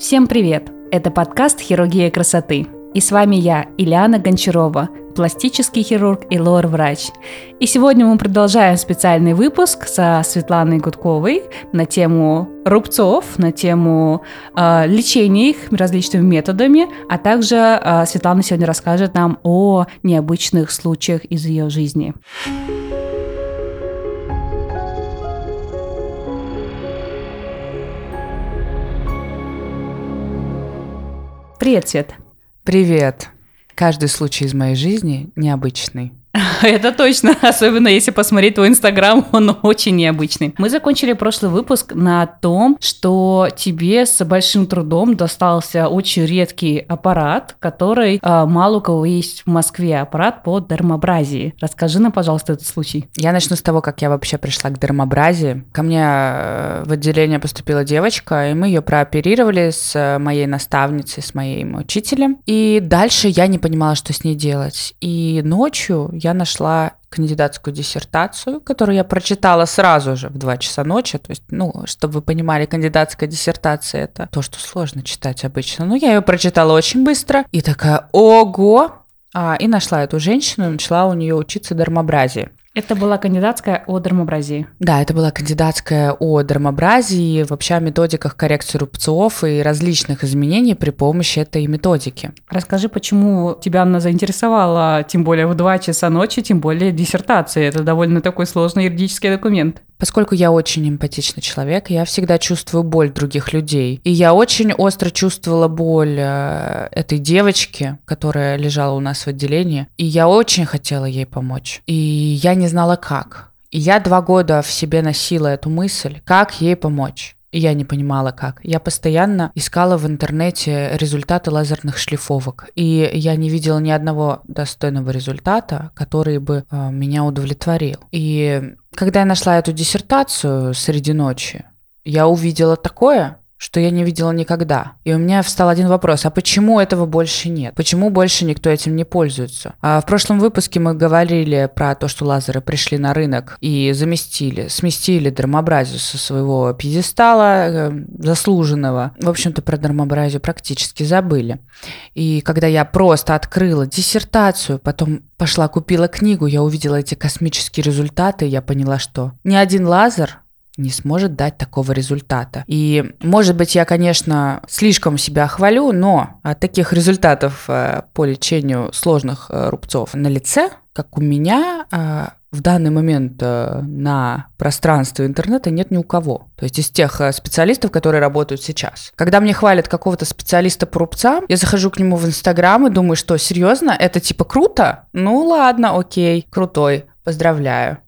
Всем привет! Это подкаст «Хирургия красоты». И с вами я, Ильяна Гончарова, пластический хирург и лор-врач. И сегодня мы продолжаем специальный выпуск со Светланой Гудковой на тему рубцов, на тему э, лечения их различными методами, а также э, Светлана сегодня расскажет нам о необычных случаях из ее жизни. Привет, Свет. Привет. Каждый случай из моей жизни необычный. Это точно, особенно если посмотреть твой инстаграм, он очень необычный. Мы закончили прошлый выпуск на том, что тебе с большим трудом достался очень редкий аппарат, который э, мало у кого есть в Москве, аппарат по дермобразии. Расскажи нам, пожалуйста, этот случай. Я начну с того, как я вообще пришла к дермобразии. Ко мне э, в отделение поступила девочка, и мы ее прооперировали с э, моей наставницей, с моим учителем. И дальше я не понимала, что с ней делать. И ночью я нашла кандидатскую диссертацию, которую я прочитала сразу же в 2 часа ночи. То есть, ну, чтобы вы понимали, кандидатская диссертация — это то, что сложно читать обычно. Но я ее прочитала очень быстро и такая «Ого!» а, И нашла эту женщину, и начала у нее учиться дермобразии. Это была кандидатская о дермобразии. Да, это была кандидатская о дермобразии, вообще о методиках коррекции рубцов и различных изменений при помощи этой методики. Расскажи, почему тебя она заинтересовала, тем более в 2 часа ночи, тем более диссертация. Это довольно такой сложный юридический документ. Поскольку я очень эмпатичный человек, я всегда чувствую боль других людей. И я очень остро чувствовала боль э, этой девочки, которая лежала у нас в отделении. И я очень хотела ей помочь. И я не знала как. И я два года в себе носила эту мысль, как ей помочь. И я не понимала, как. Я постоянно искала в интернете результаты лазерных шлифовок. И я не видела ни одного достойного результата, который бы э, меня удовлетворил. И когда я нашла эту диссертацию среди ночи, я увидела такое, что я не видела никогда. И у меня встал один вопрос, а почему этого больше нет? Почему больше никто этим не пользуется? А в прошлом выпуске мы говорили про то, что лазеры пришли на рынок и заместили, сместили дермобразию со своего пьедестала э, заслуженного. В общем-то, про дермобразию практически забыли. И когда я просто открыла диссертацию, потом пошла купила книгу, я увидела эти космические результаты, я поняла, что ни один лазер не сможет дать такого результата. И, может быть, я, конечно, слишком себя хвалю, но от таких результатов э, по лечению сложных э, рубцов на лице, как у меня, э, в данный момент на пространстве интернета нет ни у кого. То есть из тех специалистов, которые работают сейчас. Когда мне хвалят какого-то специалиста по рубцам, я захожу к нему в Инстаграм и думаю, что серьезно, это типа круто? Ну ладно, окей, крутой, поздравляю.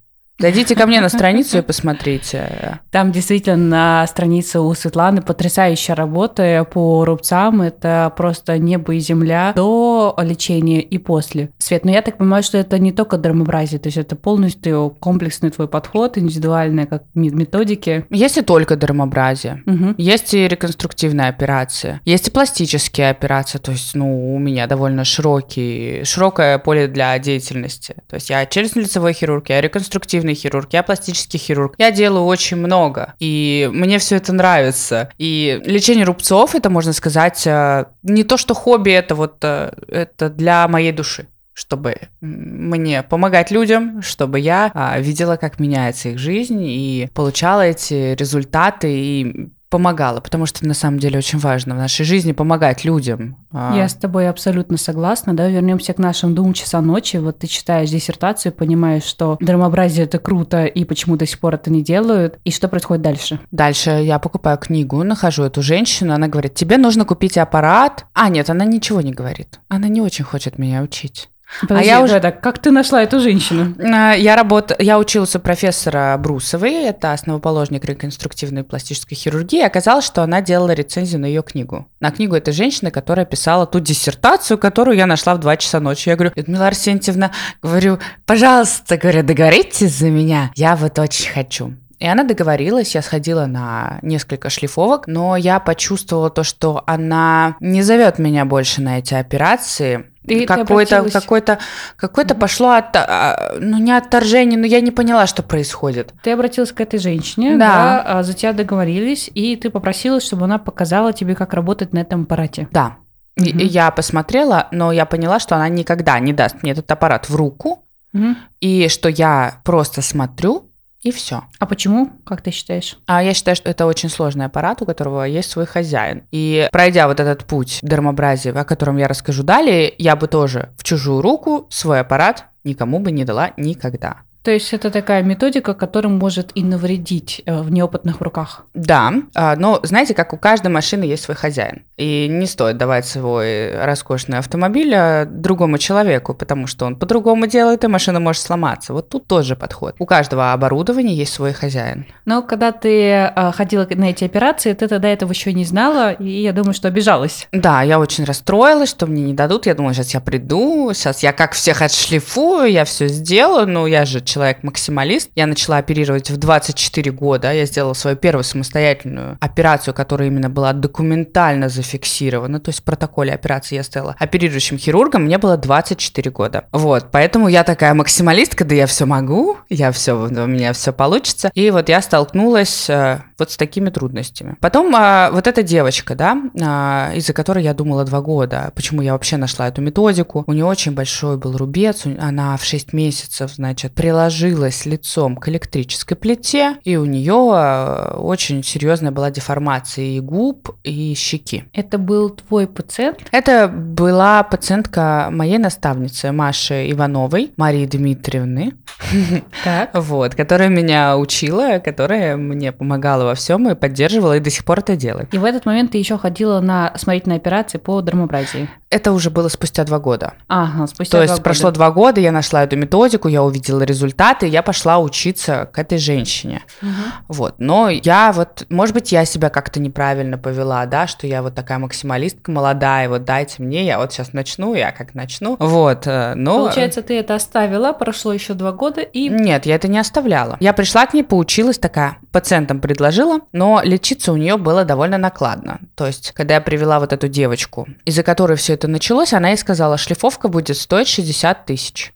Зайдите ко мне на страницу и посмотрите. Там действительно на странице у Светланы потрясающая работа по рубцам. Это просто небо и земля до лечения и после. Свет, но я так понимаю, что это не только дермобразие, то есть это полностью комплексный твой подход, индивидуальные как методики. Есть и только дермобразие. Угу. Есть и реконструктивная операция. Есть и пластические операции. То есть, ну, у меня довольно широкий, широкое поле для деятельности. То есть я челюстно-лицевой хирург, я реконструктивный декоративный хирург, я пластический хирург. Я делаю очень много, и мне все это нравится. И лечение рубцов, это, можно сказать, э, не то, что хобби, это вот э, это для моей души чтобы мне помогать людям, чтобы я а, видела, как меняется их жизнь и получала эти результаты и помогала, потому что на самом деле очень важно в нашей жизни помогать людям. А. Я с тобой абсолютно согласна, да, вернемся к нашим двум часам ночи, вот ты читаешь диссертацию, понимаешь, что драмообразие это круто, и почему до сих пор это не делают, и что происходит дальше? Дальше я покупаю книгу, нахожу эту женщину, она говорит, тебе нужно купить аппарат. А, нет, она ничего не говорит. Она не очень хочет меня учить. Подожди, а я уже так, как ты нашла эту женщину? А, я работ... я училась у профессора Брусовой, это основоположник реконструктивной пластической хирургии. Оказалось, что она делала рецензию на ее книгу. На книгу этой женщины, которая писала ту диссертацию, которую я нашла в 2 часа ночи. Я говорю, Людмила Арсентьевна, говорю, пожалуйста, говорю, договоритесь за меня. Я вот очень хочу. И она договорилась, я сходила на несколько шлифовок, но я почувствовала то, что она не зовет меня больше на эти операции, И какое-то, какое-то, какое-то пошло от, а, ну не отторжение, но я не поняла, что происходит. Ты обратилась к этой женщине, Да. да, а за тебя договорились, и ты попросила, чтобы она показала тебе, как работать на этом аппарате. Да. И я посмотрела, но я поняла, что она никогда не даст мне этот аппарат в руку, Мгм. и что я просто смотрю, и все. А почему, как ты считаешь? А я считаю, что это очень сложный аппарат, у которого есть свой хозяин. И пройдя вот этот путь дермобразии, о котором я расскажу далее, я бы тоже в чужую руку свой аппарат никому бы не дала никогда. То есть это такая методика, которая может и навредить э, в неопытных руках. Да, а, но знаете, как у каждой машины есть свой хозяин. И не стоит давать свой роскошный автомобиль а, другому человеку, потому что он по-другому делает, и машина может сломаться. Вот тут тоже подход. У каждого оборудования есть свой хозяин. Но когда ты э, ходила на эти операции, ты тогда этого еще не знала, и я думаю, что обижалась. Да, я очень расстроилась, что мне не дадут. Я думала, сейчас я приду, сейчас я как всех отшлифую, я все сделаю. Ну, я же человек-максималист. Я начала оперировать в 24 года. Я сделала свою первую самостоятельную операцию, которая именно была документально зафиксирована. То есть в протоколе операции я стала оперирующим хирургом. Мне было 24 года. Вот, поэтому я такая максималистка, да я все могу, я все, у меня все получится. И вот я столкнулась э, вот с такими трудностями. Потом а, вот эта девочка, да, а, из-за которой я думала два года, почему я вообще нашла эту методику. У нее очень большой был рубец, она в 6 месяцев, значит, приложилась лицом к электрической плите, и у нее а, очень серьезная была деформация и губ, и щеки. Это был твой пациент? Это была пациентка моей наставницы Маши Ивановой, Марии Дмитриевны, вот, которая меня учила, которая мне помогала во всем и поддерживала, и до сих пор это делает. И в этот момент ты еще ходила на смотрительные операции по дермобразии. Это уже было спустя два года. Ага, спустя То есть два прошло года. два года, я нашла эту методику, я увидела результаты, я пошла учиться к этой женщине. Мгм. Вот, но я вот, может быть, я себя как-то неправильно повела, да, что я вот такая максималистка молодая, вот дайте мне, я вот сейчас начну, я как начну, вот, э, но... Получается, ты это оставила, прошло еще два года, и Нет, я это не оставляла. Я пришла к ней, поучилась такая, пациентам предложила, но лечиться у нее было довольно накладно. То есть, когда я привела вот эту девочку, из-за которой все это началось, она ей сказала, шлифовка будет стоить 60 тысяч.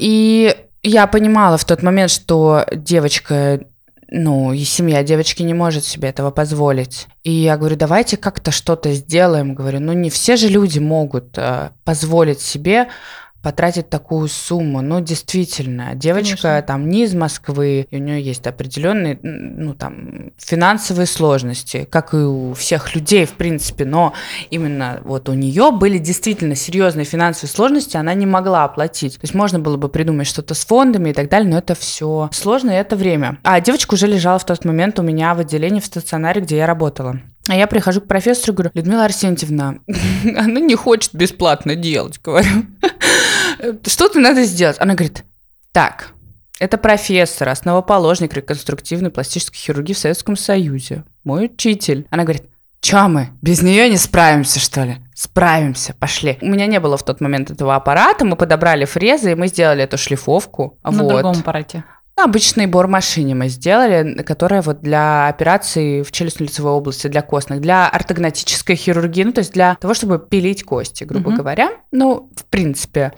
И я понимала в тот момент, что девочка, ну, и семья девочки не может себе этого позволить. И я говорю, давайте как-то что-то сделаем. Говорю, ну не все же люди могут э, позволить себе потратить такую сумму. Ну, действительно, девочка Конечно. там не из Москвы, и у нее есть определенные, ну, там, финансовые сложности, как и у всех людей, в принципе, но именно вот у нее были действительно серьезные финансовые сложности, она не могла оплатить. То есть можно было бы придумать что-то с фондами и так далее, но это все сложно, и это время. А девочка уже лежала в тот момент у меня в отделении в стационаре, где я работала. А я прихожу к профессору и говорю, Людмила Арсентьевна, она не хочет бесплатно делать, говорю. Что-то надо сделать. Она говорит, так, это профессор, основоположник реконструктивной пластической хирургии в Советском Союзе, мой учитель. Она говорит, Чё мы, без нее не справимся, что ли? Справимся, пошли. У меня не было в тот момент этого аппарата, мы подобрали фрезы, и мы сделали эту шлифовку. на вот. другом аппарате. На обычной бор-машине мы сделали, которая вот для операций в челюстно-лицевой области, для костных, для ортогнатической хирургии, ну, то есть для того, чтобы пилить кости, грубо Мгм. говоря. Ну, в принципе,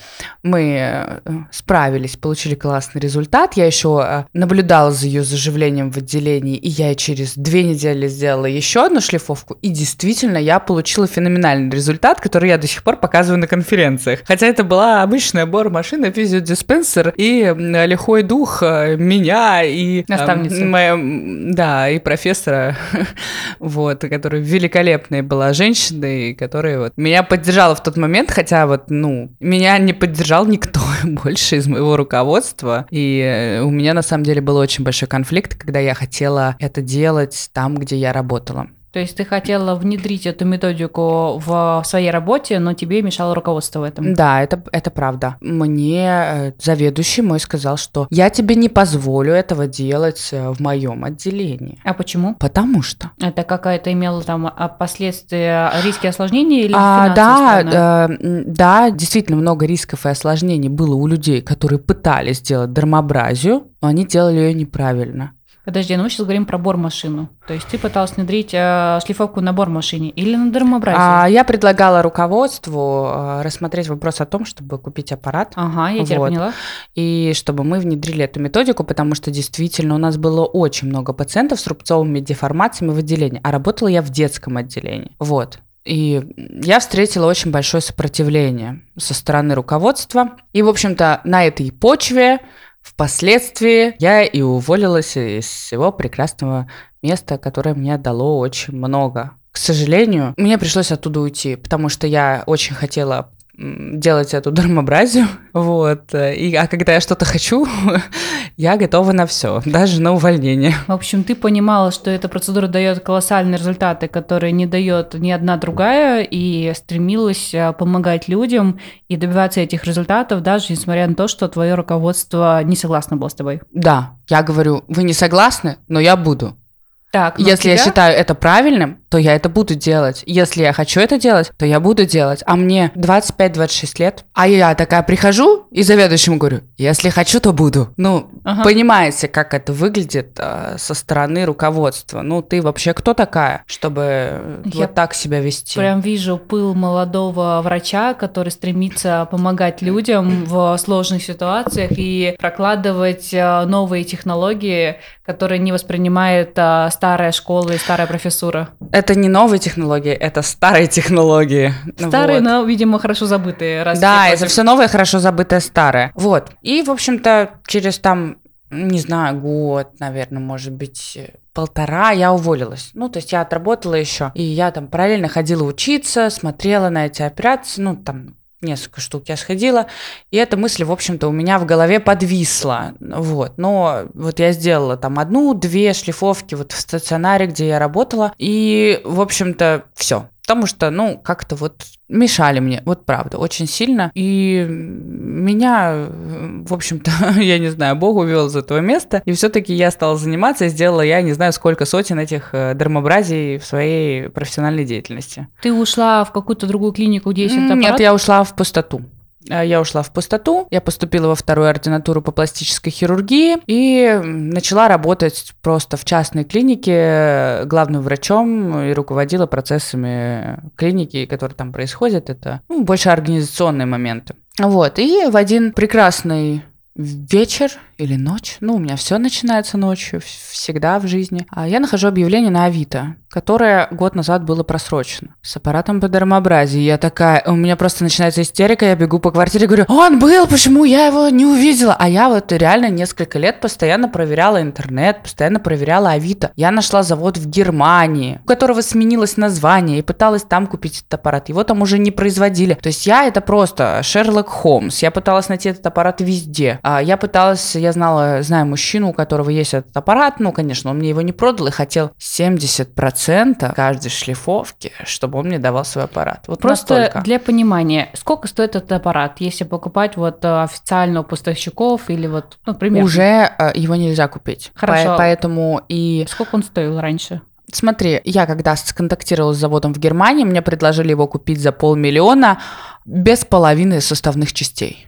мы э, справились, получили классный результат. Я еще э, наблюдала за ее заживлением в отделении, и я через две недели сделала еще одну шлифовку, и действительно я получила феноменальный результат, который я до сих пор показываю на конференциях. Хотя это была обычная бор-машина, физиодиспенсер и лихой дух э, меня и... Наставницы. моя, да, и профессора, вот, которая великолепная была женщина, и которая вот меня поддержала в тот момент, хотя вот, ну, меня не поддержал никто больше из моего руководства, и э, у меня на самом деле был очень большой конфликт, когда я хотела это делать там, где я работала. То есть ты хотела внедрить эту методику в своей работе, но тебе мешало руководство в этом. Да, это, это правда. Мне э, заведующий мой сказал, что я тебе не позволю этого делать э, в моем отделении. А почему? Потому что. Это какая-то имела там а, последствия, риски осложнений или А, да, сторона? э, да, действительно много рисков и осложнений было у людей, которые пытались сделать дермобразию, но они делали ее неправильно. Подожди, ну мы сейчас говорим про бормашину. То есть ты пыталась внедрить э, шлифовку на бормашине или на дермоабразии? А, я предлагала руководству э, рассмотреть вопрос о том, чтобы купить аппарат. Ага, я тебя Вот. поняла. И чтобы мы внедрили эту методику, потому что действительно у нас было очень много пациентов с рубцовыми деформациями в отделении, а работала я в детском отделении. Вот. И я встретила очень большое сопротивление со стороны руководства. И, в общем-то, на этой почве впоследствии я и уволилась из всего прекрасного места, которое мне дало очень много. К сожалению, мне пришлось оттуда уйти, потому что я очень хотела делать эту дермобразию, вот, и, а когда я что-то хочу, я готова на все, даже на увольнение. В общем, ты понимала, что эта процедура дает колоссальные результаты, которые не дает ни одна другая, и стремилась а, помогать людям и добиваться этих результатов, даже несмотря на то, что твое руководство не согласно было с тобой. Да, я говорю, вы не согласны, но я буду. Так, но Если я тебя- считаю это правильным, то я это буду делать. Если я хочу это делать, то я буду делать. А мне 25-26 лет, а я такая прихожу и заведующему говорю, если хочу, то буду. Ну, Ага. понимаете, как это выглядит э, со стороны руководства. Ну, ты вообще кто такая, чтобы э, Я вот так себя вести? Прям вижу пыл молодого врача, который стремится помогать людям в сложных ситуациях и прокладывать э, новые технологии, которые не воспринимает э, старая школа и старая профессура. Это не новые технологии, это старые технологии. Старые, Вот. но, видимо, хорошо забытые. раз Да, это все новое, хорошо забытое старое. Вот. И, в общем-то, через там, не знаю, год, наверное, может быть, э, полтора я уволилась. Ну, то есть я отработала еще. И я там параллельно ходила учиться, смотрела на эти операции, ну, там несколько штук я сходила, и эта мысль, в общем-то, у меня в голове подвисла, вот, но вот я сделала там одну-две шлифовки вот в стационаре, где я работала, и, в общем-то, все, потому что, ну, как-то вот мешали мне, вот правда, очень сильно, и меня, в общем-то, я не знаю, Бог увел из этого места, и все-таки я стала заниматься, и сделала я не знаю сколько сотен этих э, дермобразий в своей профессиональной деятельности. Ты ушла в какую-то другую клинику, где есть Нет, аппарат? я ушла в пустоту. А, Я ушла в пустоту, я поступила во вторую ординатуру по пластической хирургии и начала работать просто в частной клинике э, главным врачом и руководила процессами клиники, которые там происходят. Это ну, больше организационные моменты. Вот, и в один прекрасный вечер или ночь, ну, у меня все начинается ночью, всегда в жизни, а я нахожу объявление на Авито, которое год назад было просрочено, с аппаратом по дермообразии. Я такая, у меня просто начинается истерика, я бегу по квартире, говорю, он был, почему я его не увидела? А я вот реально несколько лет постоянно проверяла интернет, постоянно проверяла Авито. Я нашла завод в Германии, у которого сменилось название, и пыталась там купить этот аппарат. Его там уже не производили. То есть я это просто Шерлок Холмс. Я пыталась найти этот аппарат везде. А я пыталась, я знала, знаю мужчину, у которого есть этот аппарат. Ну, конечно, он мне его не продал и хотел 70% каждой шлифовки, чтобы он мне давал свой аппарат. Вот Просто настолько. для понимания, сколько стоит этот аппарат, если покупать вот э, официально у поставщиков или вот, ну, примерно. Уже э, его нельзя купить. Хорошо. По- Поэтому и Сколько он стоил раньше? Смотри, я когда сконтактировала с заводом в Германии, мне предложили его купить за полмиллиона без половины составных частей.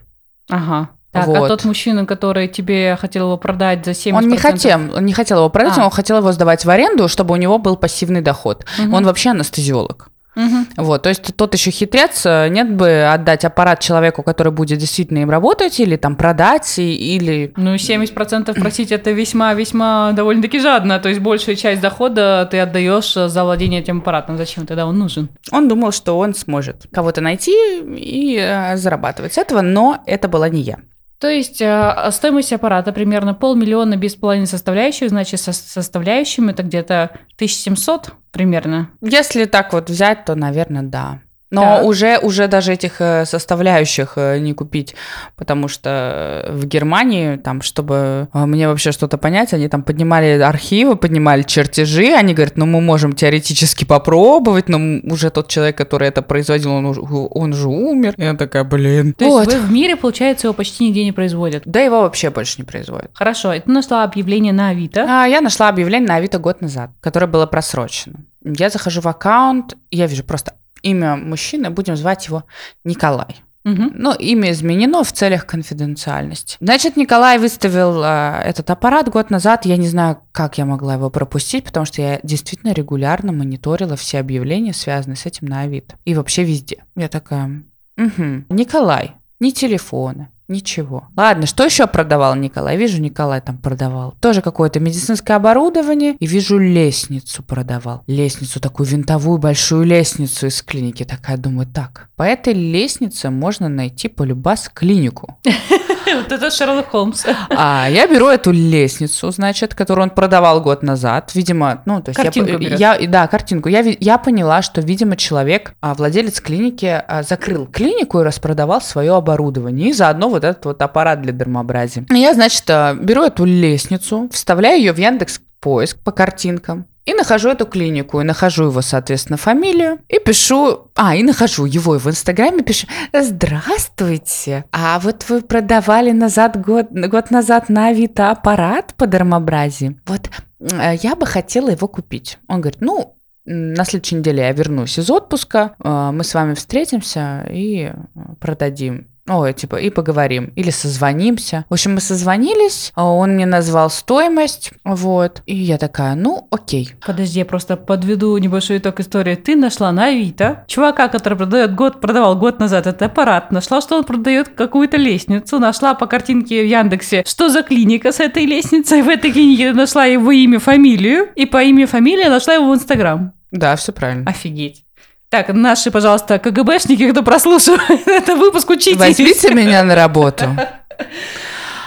Ага. Так, а Вот. тот мужчина, который тебе хотел его продать за 70%? Он не хотел, он не хотел его продать, А. он хотел его сдавать в аренду, чтобы у него был пассивный доход. Мгм. Он вообще анестезиолог. Мгм. Вот, то есть тот еще хитрец, э, нет бы отдать аппарат человеку, который будет действительно им работать, или там продать, и- или Ну, 70% просить это весьма-весьма довольно-таки жадно. То есть большую часть дохода ты отдаешь э, за владение этим аппаратом. Зачем тогда он нужен? Он думал, что он сможет кого-то найти и э, зарабатывать с этого, но это была не я. То есть э, стоимость аппарата примерно полмиллиона без половины составляющих, значит, со составляющими это где-то 1700 примерно. Если так вот взять, то, наверное, да. Но Так. уже, уже даже этих э, составляющих э, не купить, потому что в Германии, там, чтобы э, мне вообще что-то понять, они там поднимали архивы, поднимали чертежи, они говорят, ну мы можем теоретически попробовать, но уже тот человек, который это производил, он, уже- он же умер. Я такая, блин. То Вот. есть вы в мире, получается, его почти нигде не производят. Да его вообще больше не производят. Хорошо, ты нашла объявление на Авито. А, я нашла объявление на Авито год назад, которое было просрочено. Я захожу в аккаунт, я вижу просто имя мужчины, будем звать его Николай. Мгм. Ну, имя изменено в целях конфиденциальности. Значит, Николай выставил а, этот аппарат год назад. Я не знаю, как я могла его пропустить, потому что я действительно регулярно мониторила все объявления, связанные с этим на Авито. И вообще везде. Я такая, «Мгм. Николай, ни телефона, Ничего. Ладно, что еще продавал Николай? Вижу, Николай там продавал. Тоже какое-то медицинское оборудование. И вижу, лестницу продавал. Лестницу, такую винтовую большую лестницу из клиники. Такая, думаю, так, по этой лестнице можно найти полюбас клинику. Вот это Шерлок Холмс. А я беру эту лестницу, значит, которую он продавал год назад. Видимо, ну, то есть Картинку я, я, да, картинку. Я, я поняла, что, видимо, человек, а, владелец клиники, а, закрыл клинику и распродавал свое оборудование. И заодно вот этот вот аппарат для дермоабразии. И Я, значит, а, беру эту лестницу, вставляю ее в Яндекс поиск по картинкам. И нахожу эту клинику, и нахожу его, соответственно, фамилию, и пишу, а, и нахожу его и в Инстаграме, пишу, здравствуйте, а вот вы продавали назад год, год назад на Авито аппарат по дермоабразии, вот э, я бы хотела его купить. Он говорит, ну, на следующей неделе я вернусь из отпуска, э, мы с вами встретимся и э, продадим. Ой, типа, и поговорим. Или созвонимся. В общем, мы созвонились, а он мне назвал стоимость, вот. И я такая, ну, окей. Подожди, я просто подведу небольшой итог истории. Ты нашла на Авито чувака, который продает год, продавал год назад этот аппарат, нашла, что он продает какую-то лестницу, нашла по картинке в Яндексе, что за клиника с этой лестницей, в этой клинике нашла его имя, фамилию, и по имя, фамилии нашла его в Инстаграм. Да, все правильно. Офигеть. Так, наши, пожалуйста, КГБшники, кто прослушивает этот выпуск, учитесь. Возьмите меня на работу.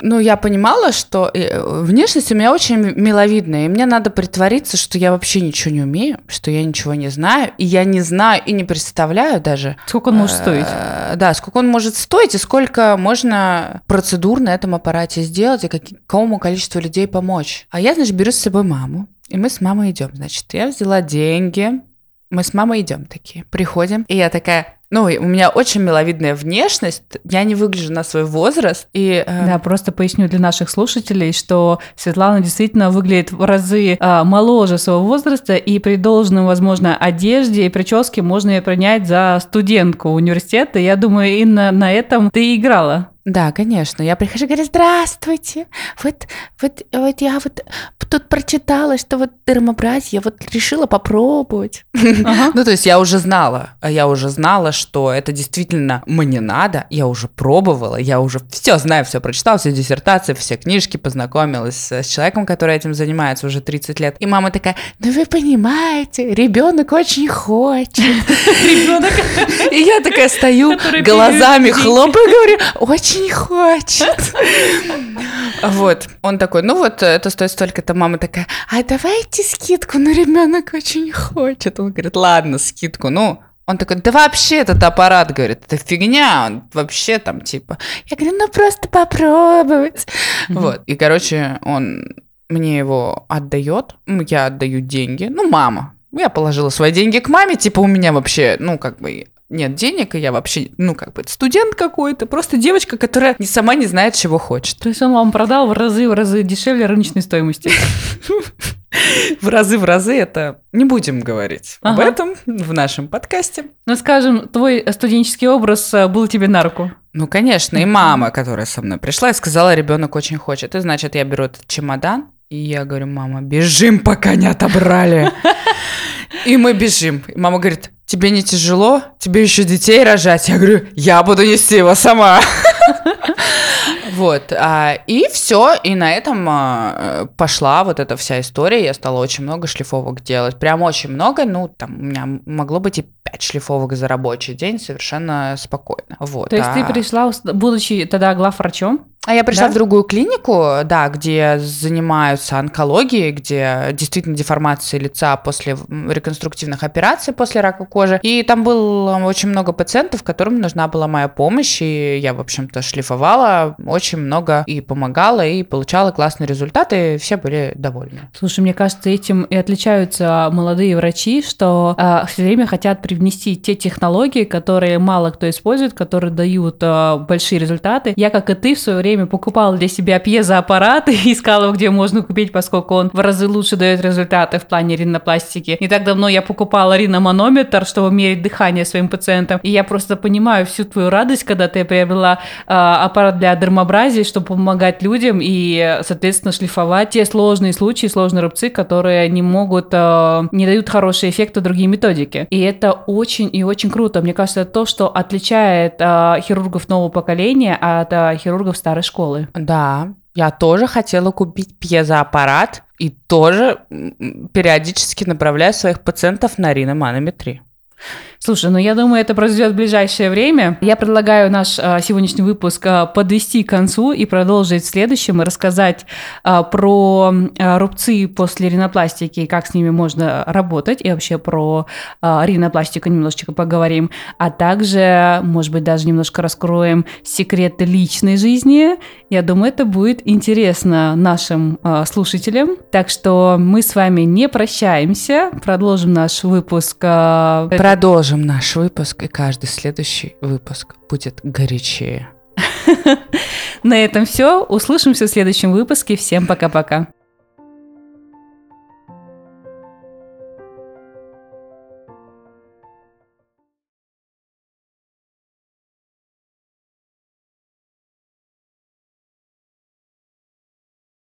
Ну, я понимала, что э, внешность у меня очень миловидная, и мне надо притвориться, что я вообще ничего не умею, что я ничего не знаю, и я не знаю и не представляю даже. Сколько он может стоить? э, Да, сколько он может стоить, и сколько можно процедур на этом аппарате сделать, и какому количеству людей помочь. А я, значит, беру с собой маму, и мы с мамой идем. Значит, я взяла деньги, мы с мамой идем такие, приходим, и я такая, ну, у меня очень миловидная внешность, я не выгляжу на свой возраст, и... э, Да, просто поясню для наших слушателей, что Светлана действительно выглядит в разы а, моложе своего возраста, и при должном, возможно, одежде и прическе можно ее принять за студентку университета. Я думаю, и на, этом ты играла. Да, конечно. Я прихожу и говорю, здравствуйте. Вот, вот, вот я вот тут прочитала, что вот дермобразие, вот решила попробовать. Ага. Ну, то есть я уже знала, я уже знала, что это действительно мне надо, я уже пробовала, я уже все знаю, все прочитала, все диссертации, все книжки, познакомилась с, человеком, который этим занимается уже 30 лет. И мама такая, ну вы понимаете, ребенок очень хочет. Ребенок. И я такая стою, глазами хлопаю, говорю, очень хочет. Вот. Он такой, ну вот, это стоит столько-то. Мама такая, а давайте скидку, ну ребенок очень хочет. Он говорит, ладно, скидку, ну, он такой, да вообще этот аппарат, говорит, это фигня, он вообще там типа. Я говорю, ну просто попробовать. Мгм. Вот. И, короче, он мне его отдает, я отдаю деньги, ну, мама. Я положила свои деньги к маме, типа у меня вообще, ну, как бы нет денег, и я вообще, ну, как бы студент какой-то, просто девочка, которая не сама не знает, чего хочет. То есть он вам продал в разы, в разы дешевле рыночной стоимости. В разы, в разы это не будем говорить об этом в нашем подкасте. Ну, скажем, твой студенческий образ а, был тебе на руку. Ну, конечно, и мама, которая со мной пришла и сказала, ребенок очень хочет. И, значит, я беру этот чемодан, и я говорю, мама, бежим, пока не отобрали. И мы бежим. И мама говорит, тебе не тяжело? Тебе еще детей рожать? Я говорю, я буду нести его сама. Вот, а, и все, и на этом а, пошла вот эта вся история, я стала очень много шлифовок делать, прям очень много, ну, там, у меня могло быть и 5 шлифовок за рабочий день совершенно спокойно, вот. То есть ты а- пришла, ус- будучи тогда главврачом, а я пришла Да? в другую клинику, да, где занимаются онкологией, где действительно деформация лица после реконструктивных операций после рака кожи. И там было очень много пациентов, которым нужна была моя помощь, и я, в общем-то, шлифовала очень много и помогала, и получала классные результаты, и все были довольны. Слушай, мне кажется, этим и отличаются молодые врачи, что все время хотят привнести те технологии, которые мало кто использует, которые дают а, большие результаты. Я, как и ты, в свое время время покупала для себя пьезоаппарат и искала где можно купить, поскольку он в разы лучше дает результаты в плане ринопластики. Не так давно я покупала риноманометр, чтобы мерить дыхание своим пациентам. И я просто понимаю всю твою радость, когда ты приобрела э, аппарат для дермобразии, чтобы помогать людям и, соответственно, шлифовать те сложные случаи, сложные рубцы, которые не могут, э, не дают хороший эффект у другие методики. И это очень и очень круто. Мне кажется, это то, что отличает э, хирургов нового поколения от э, хирургов старой школы. Да, я тоже хотела купить пьезоаппарат и тоже периодически направляю своих пациентов на риноманометрию. Слушай, ну я думаю, это произойдет в ближайшее время. Я предлагаю наш а, сегодняшний выпуск а, подвести к концу и продолжить в следующем и рассказать а, про а, рубцы после ринопластики, как с ними можно работать, и вообще про а, ринопластику немножечко поговорим, а также, может быть, даже немножко раскроем секреты личной жизни. Я думаю, это будет интересно нашим а, слушателям. Так что мы с вами не прощаемся, продолжим наш выпуск. А, Продолжим наш выпуск, и каждый следующий выпуск будет горячее. На этом все. Услышимся в следующем выпуске. Всем пока-пока.